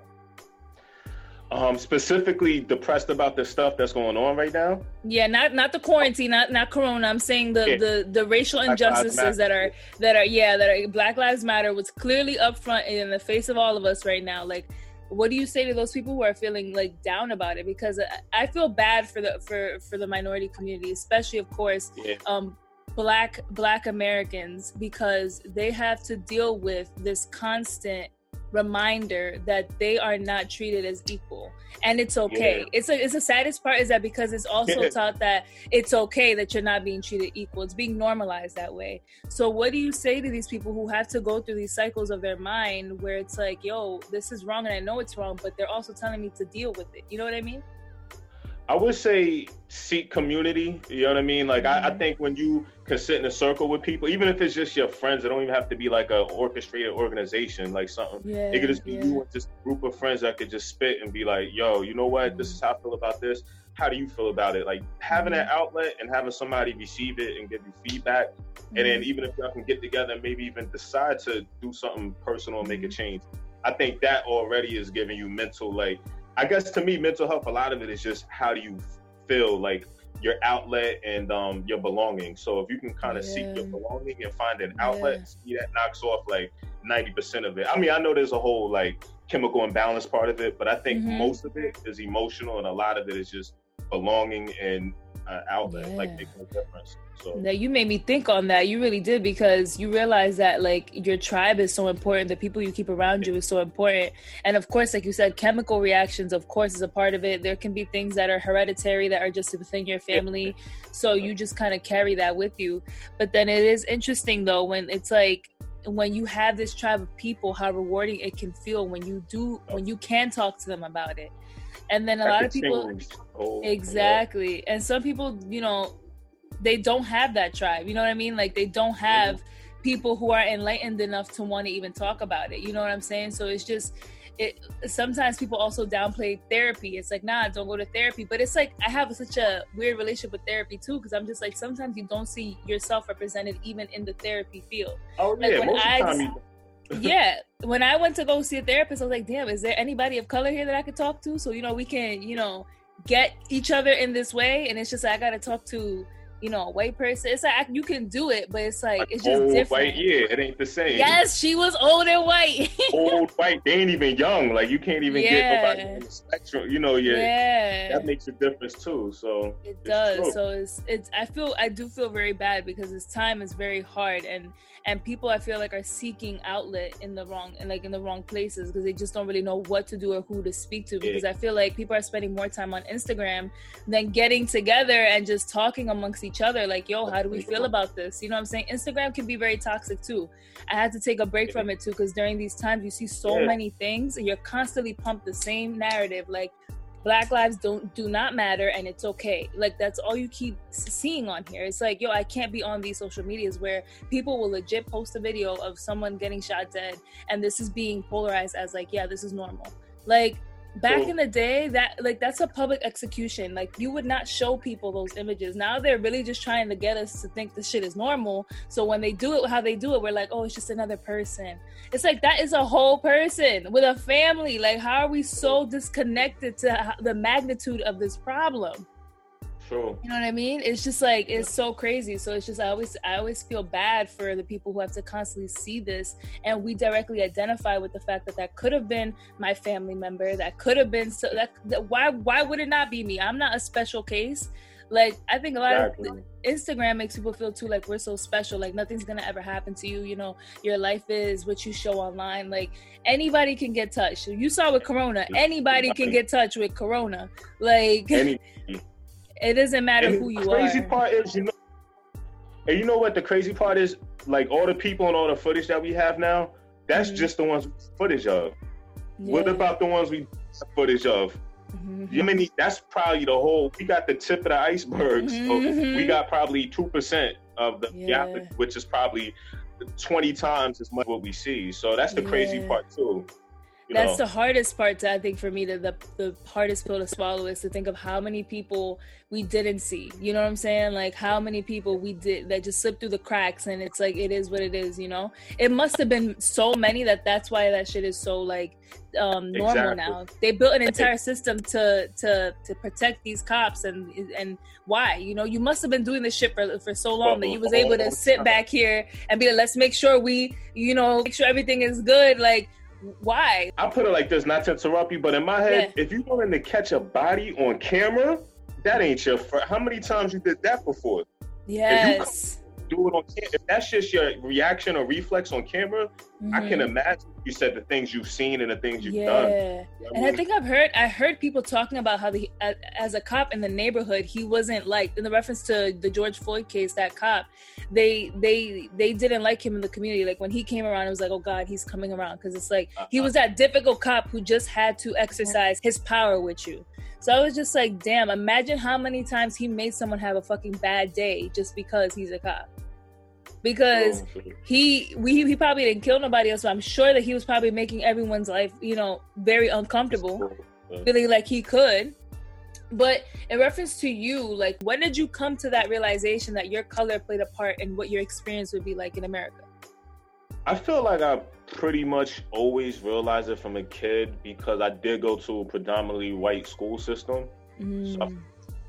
Um, specifically depressed about the stuff that's going on right now. Yeah, not not the quarantine, not not Corona. I'm saying the yeah. the, the racial injustices that are that are yeah that are Black Lives Matter was clearly up front in the face of all of us right now. Like, what do you say to those people who are feeling like down about it? Because I feel bad for the for for the minority community, especially of course. Yeah. Um, black black americans because they have to deal with this constant reminder that they are not treated as equal. And it's okay. Yeah. it's a, it's the saddest part is that because it's also taught that it's okay that you're not being treated equal. It's being normalized that way. So what do you say to these people who have to go through these cycles of their mind where it's like yo this is wrong and i know it's wrong but they're also telling me to deal with it. You know what i mean I would say seek community. You know what I mean? Like mm-hmm. I, I, mm-hmm. think when you can sit in a circle with people, even if it's just your friends, it don't even have to be like a orchestrated organization, like something. Yeah, it could just be yeah. you and just a group of friends that could just spit and be like, "Yo, you know what? Mm-hmm. This is how I feel about this. How do you feel about it?" Like having mm-hmm. that outlet and having somebody receive it and give you feedback, and then mm-hmm. even if y'all can get together and maybe even decide to do something personal and make a mm-hmm. change, I think that already is giving you mental like I guess to me, mental health, a lot of it is just how do you feel like your outlet and um, your belonging. So if you can kind of yeah. seek your belonging and find an outlet, yeah. that knocks off like 90% of it. I mean, I know there's a whole like chemical imbalance part of it, but I think mm-hmm. most of it is emotional and a lot of it is just belonging and uh, outlet, yeah. like making a difference. So. Now you made me think on that. You really did because you realize that like your tribe is so important. The people you keep around you is so important. And of course, like you said, chemical reactions, of course, is a part of it. There can be things that are hereditary that are just within your family. So you just kind of carry that with you. But then it is interesting though when it's like when you have this tribe of people, how rewarding it can feel when you do when you can talk to them about it. And then a lot of people exactly. And some people, you know, they don't have that tribe. You know what I mean? Like they don't have people who are enlightened enough to want to even talk about it. You know what I'm saying? So it's just it sometimes people also downplay therapy. It's like, nah, don't go to therapy. But it's like I have such a weird relationship with therapy too, because I'm just like sometimes you don't see yourself represented even in the therapy field. Oh yeah, like most I, of the time yeah, when I went to go see a therapist, I was like, damn, is there anybody of color here that I could talk to? So you know, we can, you know, get each other in this way. And it's just like, I got to talk to you know, a white person. It's like you can do it, but it's like, it's just old different. White, yeah, it ain't the same. Yes, she was old and white. old white, they ain't even young. Like you can't even yeah. get nobody the spectrum. You know, yeah, yeah, that makes a difference too. So it does. True. So it's it's. I feel I do feel very bad because this time is very hard and and people I feel like are seeking outlet in the wrong and like in the wrong places because they just don't really know what to do or who to speak to because yeah. I feel like people are spending more time on Instagram than getting together and just talking amongst each other like yo how do we feel about this? You know what I'm saying? Instagram can be very toxic too. I had to take a break from it too because during these times you see so yeah. many things and you're constantly pumped the same narrative like black lives don't do not matter and it's okay. Like that's all you keep seeing on here. It's like yo i can't be on these social medias where people will legit post a video of someone getting shot dead and this is being polarized as like yeah this is normal. Like back so, in the day that like that's a public execution. Like you would not show people those images. Now they're really just trying to get us to think the shit is normal. So when they do it how they do it we're like oh it's just another person. It's like that is a whole person with a family. Like how are we so disconnected to the magnitude of this problem True. You know what I mean? It's just like it's so crazy. So it's just I always I always feel bad for the people who have to constantly see this, and we directly identify with the fact that that could have been my family member. That could have been so that, that why why would it not be me? I'm not a special case. Like I think a lot exactly. of Instagram makes people feel too like we're so special. Like nothing's gonna ever happen to you. You know, your life is what you show online. Like anybody can get touched. You saw with Corona. Anybody can get touched with Corona. Like. Any- it doesn't matter and who you crazy are. Crazy part is, you know, and you know what the crazy part is? Like all the people and all the footage that we have now, that's mm-hmm. just the ones footage of. Yeah. What about the ones we footage of? Mm-hmm. I mean, that's probably the whole. We got the tip of the iceberg. Mm-hmm. So we got probably two percent of the yeah. gap, which is probably twenty times as much what we see. So that's the yeah. crazy part too. That's the hardest part to, I think for me the, the the hardest pill to swallow is to think of how many people we didn't see. You know what I'm saying? Like how many people we did that just slipped through the cracks and it's like it is what it is, you know? It must have been so many that that's why that shit is so like um normal exactly. now. They built an entire system to to to protect these cops and and why? You know, you must have been doing this shit for for so long that you was able to sit back here and be like, let's make sure we, you know, make sure everything is good. Like why? I put it like this, not to interrupt you, but in my head, yeah. if you're going to catch a body on camera, that ain't your. Fr- How many times you did that before? Yes do it on camera, if that's just your reaction or reflex on camera, mm-hmm. I can mm-hmm. imagine you said the things you've seen and the things you've yeah. done. You know and I, mean? I, think I've heard I heard people talking about how the as a cop in the neighborhood, he wasn't like in the reference to the George Floyd case. That cop, they they they didn't like him in the community. Like when he came around, it was like, oh God, he's coming around because it's like uh-huh. he was that difficult cop who just had to exercise his power with you. So I was just like, damn, imagine how many times he made someone have a fucking bad day just because he's a cop because oh, he we he probably didn't kill nobody else, but I'm sure that he was probably making everyone's life, you know, very uncomfortable, feeling like he could. But in reference to you, like when did you come to that realization that your color played a part in what your experience would be like in America? I feel like I pretty much always realized it from a kid because I did go to a predominantly white school system. Mm. So I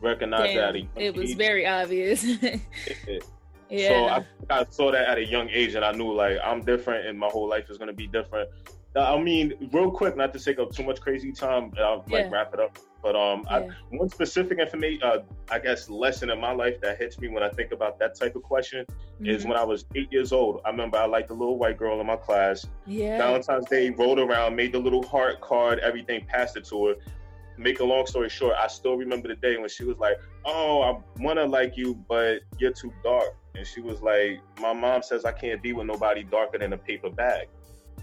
recognized Damn, that. It was very obvious. yeah. So I, I saw that at a young age, and I knew like I'm different, and my whole life is gonna be different. I mean, real quick, not to take up too much crazy time, I'll like yeah. wrap it up. But um, yeah. I, one specific information, uh, I guess, lesson in my life that hits me when I think about that type of question mm-hmm. is when I was eight years old. I remember I liked a little white girl in my class. Yeah. Valentine's Day rolled around, made the little heart card, everything, passed it to her. Make a long story short, I still remember the day when she was like, "Oh, I wanna like you, but you're too dark." And she was like, "My mom says I can't be with nobody darker than a paper bag."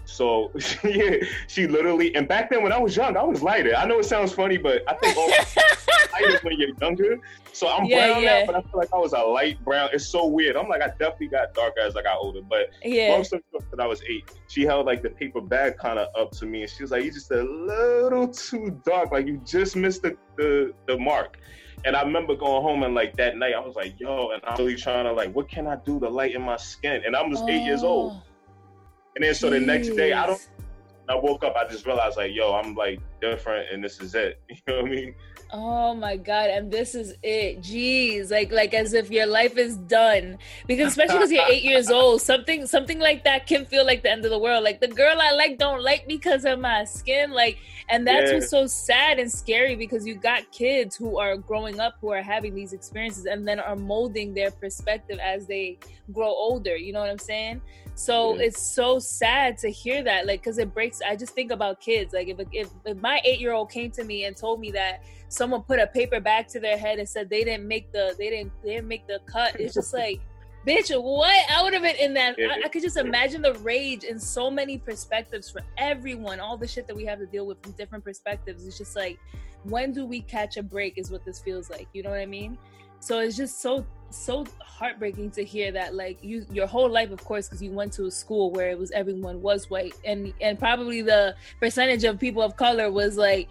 So yeah, she literally and back then when I was young, I was lighter. I know it sounds funny, but I think all lighter when you're younger. So I'm yeah, brown yeah. now, but I feel like I was a light brown. It's so weird. I'm like I definitely got darker as I got older. But yeah, long story short, I was eight, she held like the paper bag kind of up to me, and she was like, "You're just a little too dark. Like you just missed the the, the mark." And I remember going home and like that night, I was like, yo, and I'm really trying to like, what can I do to lighten my skin? And I was oh, eight years old. Oh, and then so the next day, I don't. I woke up, I just realized like, yo, I'm like different, and this is it. You know what I mean? Oh my god, and this is it. Jeez, like like as if your life is done. Because especially because you're eight years old, something something like that can feel like the end of the world. Like the girl I like don't like because of my skin. Like and that's yeah. what's so sad and scary because you got kids who are growing up who are having these experiences and then are molding their perspective as they grow older. You know what I'm saying? So yeah. it's so sad to hear that, like, because it breaks. I just think about kids. Like, if if, if my eight year old came to me and told me that someone put a paper bag to their head and said they didn't make the they didn't they didn't make the cut. It's just like, bitch, what? I would have been in that. I, I, could just imagine the rage in so many perspectives for everyone. All the shit that we have to deal with from different perspectives. It's just like, when do we catch a break? Is what this feels like. You know what I mean? So it's just so so heartbreaking to hear that like you your whole life of course because you went to a school where it was everyone was white. And and probably the percentage of people of color was like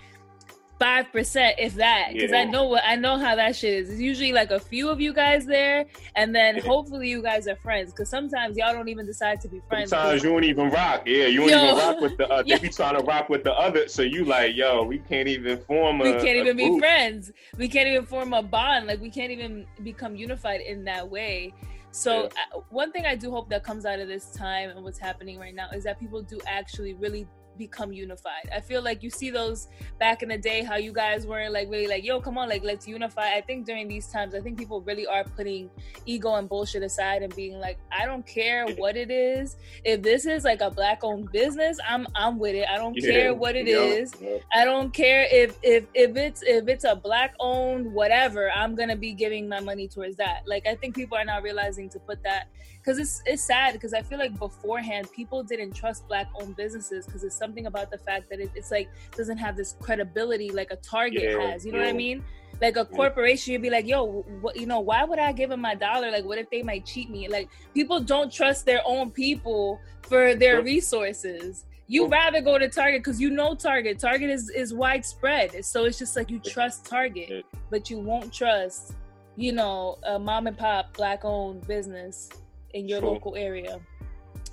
five percent, if that, because yeah. I know what I know how that shit is. It's usually like a few of you guys there, and then yeah. hopefully you guys are friends. Because sometimes y'all don't even decide to be friends. Sometimes you don't even rock. Yeah, you don't yo, even rock with the. Uh, they be trying to rock with the other, so you like, yo, we can't even form. A, we can't even be friends. We can't even form a bond. Like we can't even become unified in that way. So yeah. uh, one thing I do hope that comes out of this time and what's happening right now is that people do actually really become unified. I feel like you see those back in the day how you guys were like really like, yo, come on, like let's unify. I think during these times, I think people really are putting ego and bullshit aside and being like, I don't care what it is. If this is like a black owned business, I'm I'm with it. I don't yeah, care what it yeah, is. yeah. I don't care if if if it's if it's a black owned whatever, I'm gonna be giving my money towards that. Like I think people are not realizing to put that because it's it's sad because I feel like beforehand people didn't trust black owned businesses because it's something about the fact that it, it's like doesn't have this credibility like a Target yeah, has. You know yeah. what I mean? Like a corporation, you'd be like, "Yo, what, you know, why would I give them my dollar? Like, what if they might cheat me? Like, people don't trust their own people for their resources." You rather go to Target because you know Target. Target is is widespread, so it's just like you trust Target, but you won't trust, you know, a mom and pop black owned business in your True. local area.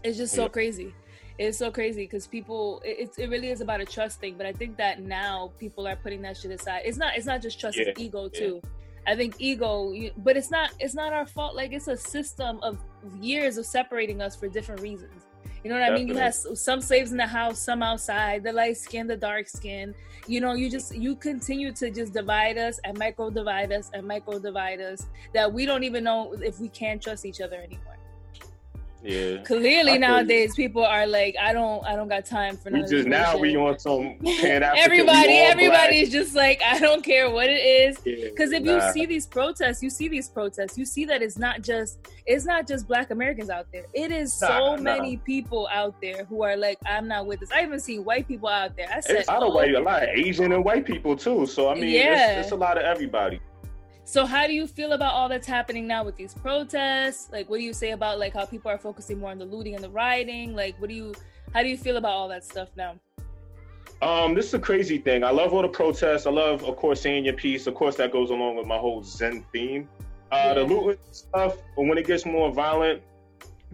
It's just so yeah. crazy. It's so crazy because people, it, it really is about a trust thing. But I think that now people are putting that shit aside. It's not. It's not just trust. Yeah. It's ego too. I think ego, but it's not. It's not our fault. Like it's a system of years of separating us for different reasons. You know what Definitely. I mean? You have some slaves in the house, some outside, the light skin, the dark skin. You know, you just you continue to just divide us and micro divide us and micro divide us that we don't even know if we can trust each other anymore. Yeah. Clearly I nowadays people are like, I don't I don't got time for we just now we on some everybody everybody's just like I don't care what it is. Because yeah, if nah. you see these protests you see these protests you see that it's not just it's not just black Americans out there. It is nah, so nah. many people out there who are like I'm not with this. I even see white people out there. I said it's a lot of oh. white a lot of Asian and white people too. So I mean yeah. it's, it's a lot of everybody so how do you feel about all that's happening now with these protests? Like what do you say about like how people are focusing more on the looting and the rioting? Like what do you how do you feel about all that stuff now? Um, this is a crazy thing. I love all the protests. I love, of course, saying your piece. Of course, that goes along with my whole Zen theme. Uh, yeah. The looting stuff, but when it gets more violent,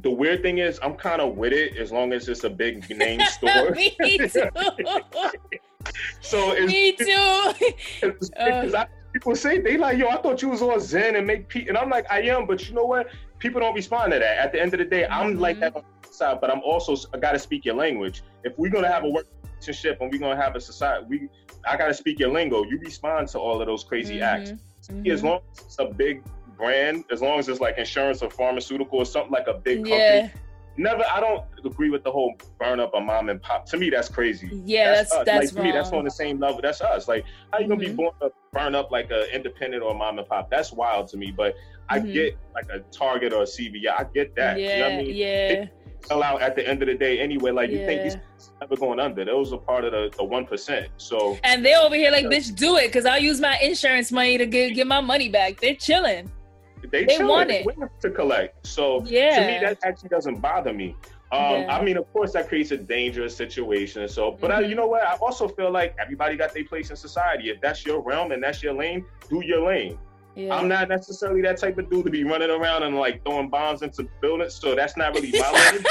the weird thing is I'm kind of with it as long as it's a big name store. Me too. so it's, me too. It's, it's, uh, people say they like, yo, I thought you was all Zen and make peace, and I'm like, I am, but you know what? People don't respond to that. At the end of the day, mm-hmm. I'm like that on the side, but I'm also I gotta speak your language. If we're gonna have a work relationship and we're gonna have a society, we I gotta speak your lingo. You respond to all of those crazy mm-hmm. acts. Mm-hmm. As long as it's a big brand, as long as it's like insurance or pharmaceutical or something like a big company, yeah never I don't agree with the whole burn up a mom and pop. To me, that's crazy. Yeah, that's that's, that's like, to me, that's on the same level. That's us. Like, how you gonna mm-hmm. be born up, burn up like a independent or mom and pop? That's wild to me. But I mm-hmm. get like a Target or a CVS. I get that. Yeah, you know I mean? yeah. Sell out at the end of the day anyway. Like yeah. you think these never going under. Those are part of the one percent. So and they over here like, bitch, do it because I'll use my insurance money to get get my money back. They're chilling. They, they want it to collect. So yeah. to me, that actually doesn't bother me. Um, yeah. I mean, of course, that creates a dangerous situation. So, but mm-hmm. I, you know what? I also feel like everybody got their place in society. If that's your realm and that's your lane, do your lane. Yeah. I'm not necessarily that type of dude to be running around and like throwing bombs into buildings. So that's not really my lane.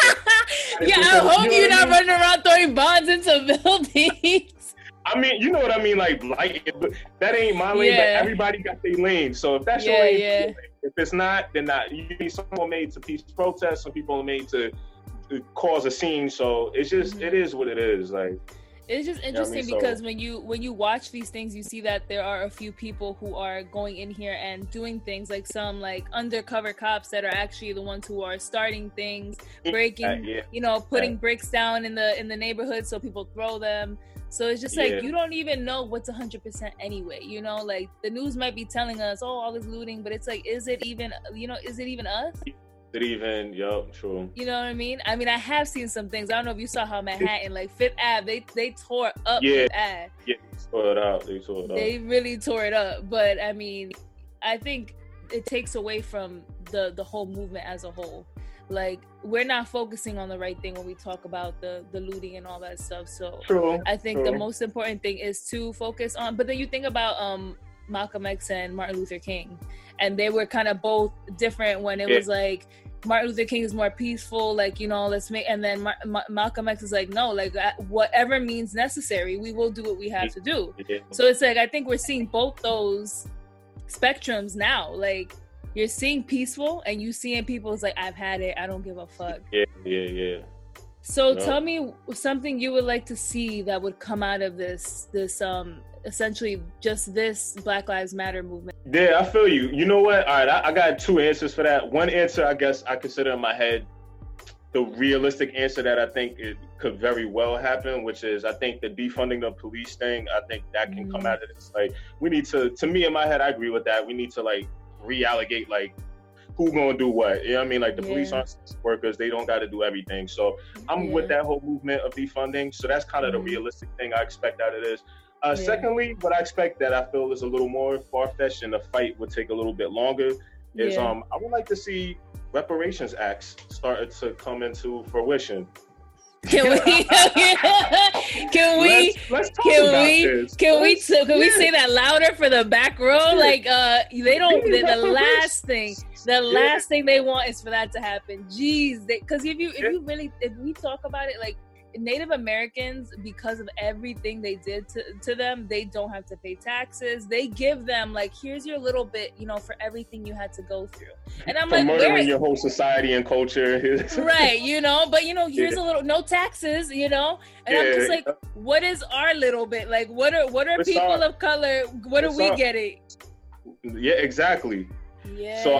yeah, I hope you are not running around throwing bombs into buildings. I mean, you know what I mean? Like, like that ain't my lane, yeah. but everybody got their lane. So if that's your lane. If it's not, then not. You need someone made to peace protest. Some people are made to cause a scene. So it's just mm-hmm. it is what it is. Like it's just interesting you know I mean? because so, when you when you watch these things, you see that there are a few people who are going in here and doing things like some like undercover cops that are actually the ones who are starting things, breaking, uh, yeah. you know, putting bricks down in the in the neighborhood so people throw them. So it's just like yeah. you don't even know what's 100% anyway. You know, like the news might be telling us, "Oh, all this looting," but it's like is it even, you know, is it even us? Did even, yup, true. You know what I mean? I mean, I have seen some things. I don't know if you saw how Manhattan, like Fifth Ave, they they tore up yeah, Fifth Ave. Yeah, they tore it out. They tore it up. They really tore it up. But I mean, I think it takes away from the the whole movement as a whole. Like we're not focusing on the right thing when we talk about the the looting and all that stuff. So true, I think true. the most important thing is to focus on. But then you think about um Malcolm X and Martin Luther King, and they were kind of both different when it yeah. was like Martin Luther King is more peaceful, like you know, let's make, and then Mar- Ma- Malcolm X is like, no, like whatever means necessary, we will do what we have to do. So it's like I think we're seeing both those spectrums now. Like you're seeing peaceful, and you seeing people's like, I've had it, I don't give a fuck. Yeah, yeah, yeah. So no. tell me something you would like to see that would come out of this this um essentially just this Black Lives Matter movement. Yeah, I feel you. You know what? All right, I, I got two answers for that. One answer, I guess, I consider in my head the realistic answer that I think it could very well happen, which is I think the defunding the police thing. I think that can mm-hmm. come out of this. Like we need to. To me, in my head, I agree with that. We need to like reallocate like who gonna do what. You know what I mean? Like the yeah. police aren't workers; they don't got to do everything. So I'm yeah. with that whole movement of defunding. So that's kind of mm-hmm. the realistic thing I expect out of this. Uh, yeah. Secondly, what I expect that I feel is a little more far fetched and the fight would take a little bit longer is um I would like to see reparations acts started to come into fruition. Can we? can we? Let's, let's can we? This. Can let's, we? can yeah. we say that louder for the back row? Like, uh, they don't. The, the last thing, the last thing they want is for that to happen. Jeez, because if you if you really if we talk about it, like Native Americans, because of everything they did to, to them, they don't have to pay taxes. They give them like, here's your little bit, you know, for everything you had to go through. And I'm for like, murdering your whole society and culture, right? You know, but you know, here's yeah. a little no taxes, you know, and yeah. I'm just like, what is our little bit? Like, what are what are people of color? What are we our, getting? Yeah, exactly. Yeah. So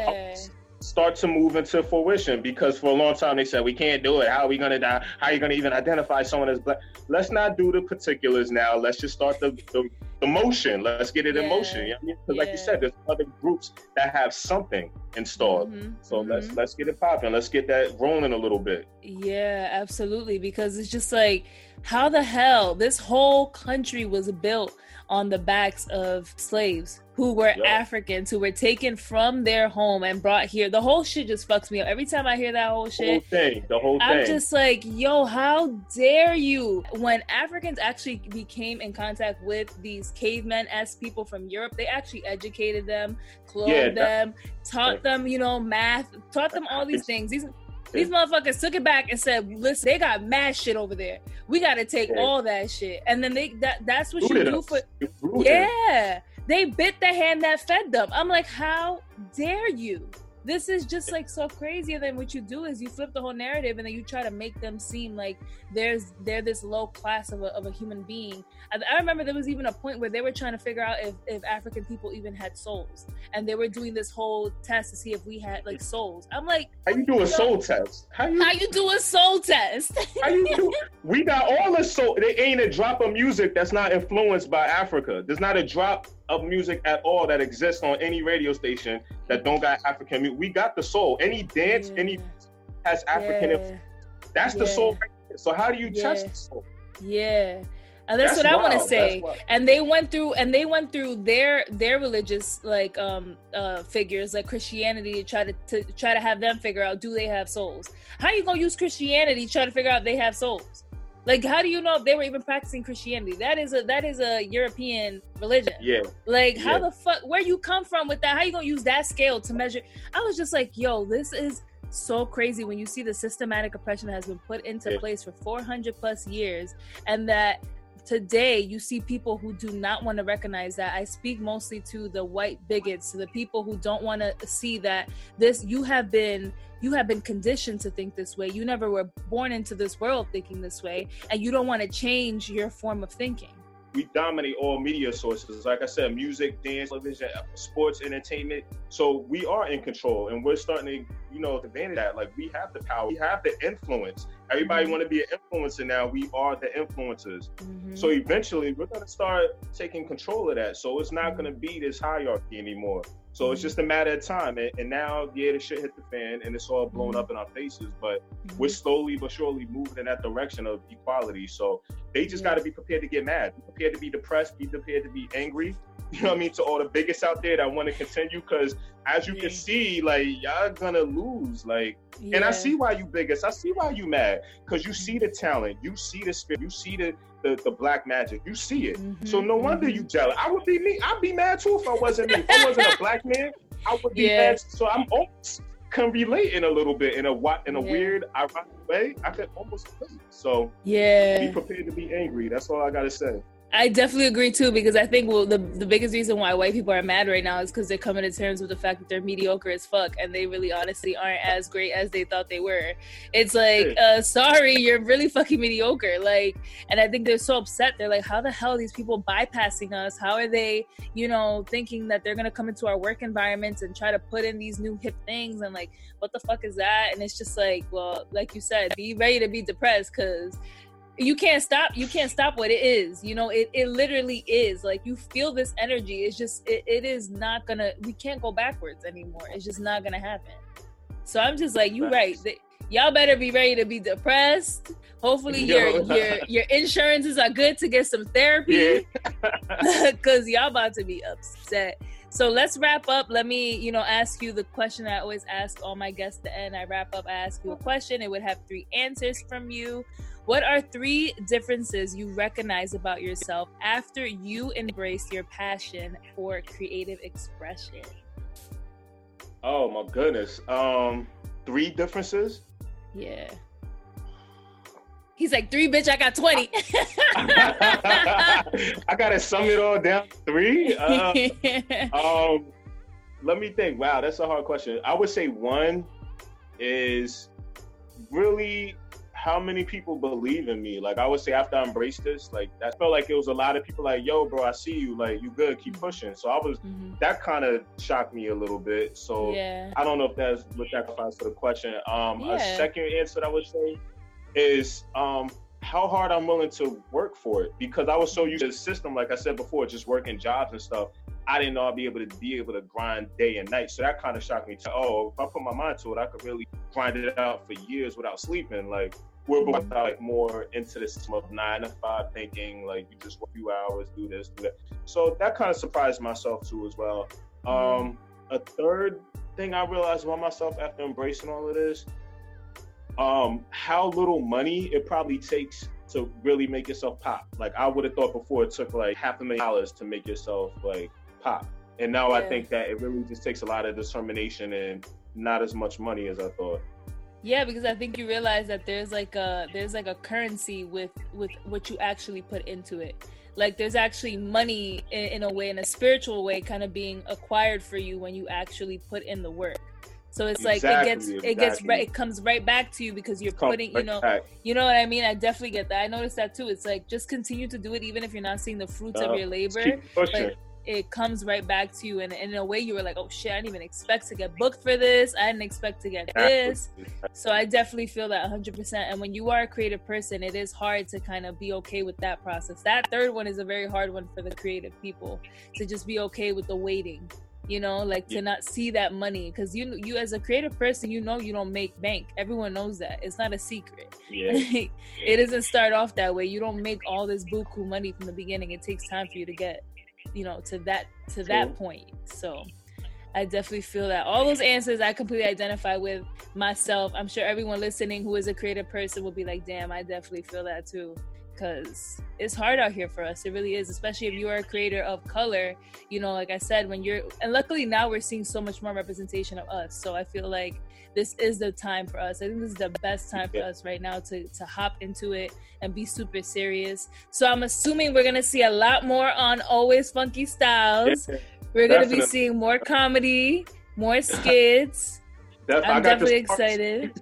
start to move into fruition because for a long time they said we can't do it. How are we gonna die? How are you gonna even identify someone as black? Let's not do the particulars now. Let's just start the the, the motion. Let's get it yeah. in motion. You know I mean? Yeah. like you said, there's other groups that have something installed. Mm-hmm. So mm-hmm. let's let's get it popping. Let's get that rolling a little bit. Yeah, absolutely. Because it's just like how the hell this whole country was built on the backs of slaves who were yep. Africans who were taken from their home and brought here. The whole shit just fucks me up. Every time I hear that whole shit, the whole thing, the whole I'm just like, yo, how dare you? When Africans actually became in contact with these cavemen as people from Europe, they actually educated them, clothed yeah, them, taught them, you know, math, taught them all these things. These these motherfuckers took it back and said, "Listen, they got mad shit over there. We got to take yeah. all that shit." And then they that that's what Rooted you do us. for yeah. They bit the hand that fed them. I'm like, how dare you? This is just like so crazy and then what you do is you flip the whole narrative and then you try to make them seem like there's they're this low class of a, of a human being. I, I, remember there was even a point where they were trying to figure out if, if african people even had souls. And they were doing this whole test to see if we had like souls. I'm like how you do a soul test? How you how you do a soul test? How you do we got all the soul there ain't a drop of music that's not influenced by africa. There's not a drop of music at all that exists on any radio station that don't got African music. We got the soul. Any dance, yeah. any has African. Yeah. That's the soul. So how do you test the soul? Yeah. And that's, that's what wild. I want to say. And they went through and they went through their their religious like um uh figures like Christianity to try to, to try to have them figure out do they have souls. How you gonna use Christianity to try to figure out they have souls? Like, how do you know if they were even practicing Christianity? That is a that is a European religion. Yeah. Like, how yeah. the fuck? Where you come from with that? How you gonna use that scale to measure? I was just like, yo, this is so crazy when you see the systematic oppression that has been put into yeah. place for 400 plus years, and that today you see people who do not want to recognize that. I speak mostly to the white bigots to the people who don't want to see that this you have been you have been conditioned to think this way. You never were born into this world thinking this way and you don't want to change your form of thinking we dominate all media sources. Like I said, music, dance, television, sports, entertainment. So we are in control, and we're starting to, you know, advantage that. Like we have the power, we have the influence. Everybody mm-hmm. want to be an influencer now. We are the influencers. Mm-hmm. So eventually, we're gonna start taking control of that. So it's not gonna be this hierarchy anymore. So it's just a matter of time. And, and, now, yeah, the shit hit the fan and it's all blown up in our faces. But mm-hmm. we're slowly but surely moving in that direction of equality. So they just got to be prepared to get mad, be prepared to be depressed, be prepared to be angry. You know what I mean, to all the biggest out there that want to continue. Because as you can see, like y'all gonna lose. Like, yeah. and I see why you biggest. I see why you mad. Because you see the talent, you see the spirit, you see the the, the black magic. You see it. Mm-hmm, so no wonder mm-hmm. you jealous. I would be me. I'd be mad too if I wasn't me. If I wasn't a black man, I would be yeah. mad. So I'm almost can relate in a little bit in a what in a yeah. weird, ironic way. I could almost relate. So yeah, be prepared to be angry. That's all I gotta say. I definitely agree too because I think well the the biggest reason why white people are mad right now is because they're coming to terms with the fact that they're mediocre as fuck and they really honestly aren't as great as they thought they were. It's like, uh, sorry, you're really fucking mediocre. Like, and I think they're so upset. They're like, how the hell are these people bypassing us? How are they, you know, thinking that they're gonna come into our work environments and try to put in these new hip things and like, what the fuck is that? And it's just like, well, like you said, be ready to be depressed because you can't stop you can't stop what it is you know it, it literally is like you feel this energy it's just it, it is not gonna we can't go backwards anymore it's just not gonna happen so i'm just like you right y'all better be ready to be depressed hopefully your your your insurances are good to get some therapy because yeah. y'all about to be upset so let's wrap up. Let me, you know, ask you the question I always ask all my guests to end. I wrap up, I ask you a question. It would have three answers from you. What are three differences you recognize about yourself after you embrace your passion for creative expression? Oh my goodness. Um three differences? Yeah. He's like, three, bitch, I got 20. I gotta sum it all down. Three? Uh, um, let me think. Wow, that's a hard question. I would say one is really how many people believe in me. Like I would say after I embraced this, like that felt like it was a lot of people like, yo, bro, I see you, like you good, keep pushing. So I was mm-hmm. that kind of shocked me a little bit. So yeah. I don't know if that's what that applies to the question. Um yeah. a second answer that I would say is um how hard I'm willing to work for it because I was so used to the system, like I said before, just working jobs and stuff. I didn't know I'd be able to be able to grind day and night. So that kind of shocked me. To, oh, if I put my mind to it, I could really grind it out for years without sleeping. Like we're both like more into the system of nine to five thinking, like you just work a few hours, do this, do that. So that kind of surprised myself too as well. Um, a third thing I realized about myself after embracing all of this, um, how little money it probably takes to really make yourself pop. Like I would have thought before it took like half a million dollars to make yourself like pop. And now yeah. I think that it really just takes a lot of determination and not as much money as I thought. Yeah, because I think you realize that there's like a there's like a currency with with what you actually put into it. Like there's actually money in, in a way, in a spiritual way, kind of being acquired for you when you actually put in the work. So it's exactly, like it gets exactly. it gets right it comes right back to you because you're putting you know back. you know what I mean. I definitely get that. I noticed that too. It's like just continue to do it even if you're not seeing the fruits uh, of your labor. It comes right back to you. And, and, in a way you were like oh shit i didn't even expect to get booked for this. I didn't expect to get this. So i definitely feel that 100% and when you are a creative person it is hard to kind of be okay with that process. That third one is a very hard one for the creative people to just be okay with the waiting you know like to not see that money. Because you you as a creative person you know you don't make bank. Everyone knows that. It's not a secret. Yeah. it doesn't start off that way. You don't make all this buku money from the beginning. It takes time for you to get you know to that to that point. So i definitely feel that. All those answers i completely identify with myself. I'm sure everyone listening who is a creative person will be like damn i definitely feel that too because it's hard out here for us it really is especially if you are a creator of color you know like i said when you're and luckily now we're seeing so much more representation of us so i feel like this is the time for us. I think this is the best time for us right now to to hop into it and be super serious. So I'm assuming we're gonna see a lot more on Always Funky Styles. Yeah, we're gonna be seeing more comedy, more skits. I'm definitely excited.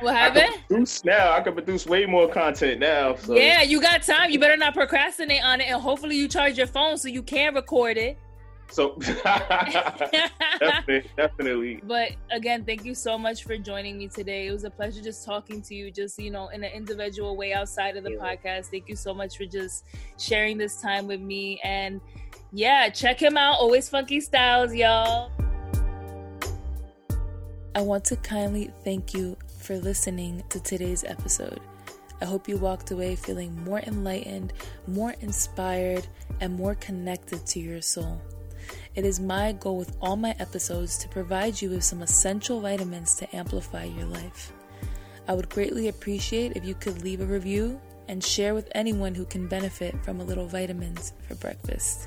What happened? I produce now. I can produce way more content now. So. Yeah, you got time. You better not procrastinate on it, and hopefully you charge your phone so you can record it. So definitely, definitely. But again, thank you so much for joining me today. It was a pleasure just talking to you, just you know, in an individual way outside of the yeah. podcast. Thank you so much for just sharing this time with me. And yeah, check him out. Always funky styles, y'all. I want to kindly thank you for listening to today's episode. I hope you walked away feeling more enlightened, more inspired, and more connected to your soul. It is my goal with all my episodes to provide you with some essential vitamins to amplify your life. I would greatly appreciate if you could leave a review and share with anyone who can benefit from a little vitamins for breakfast.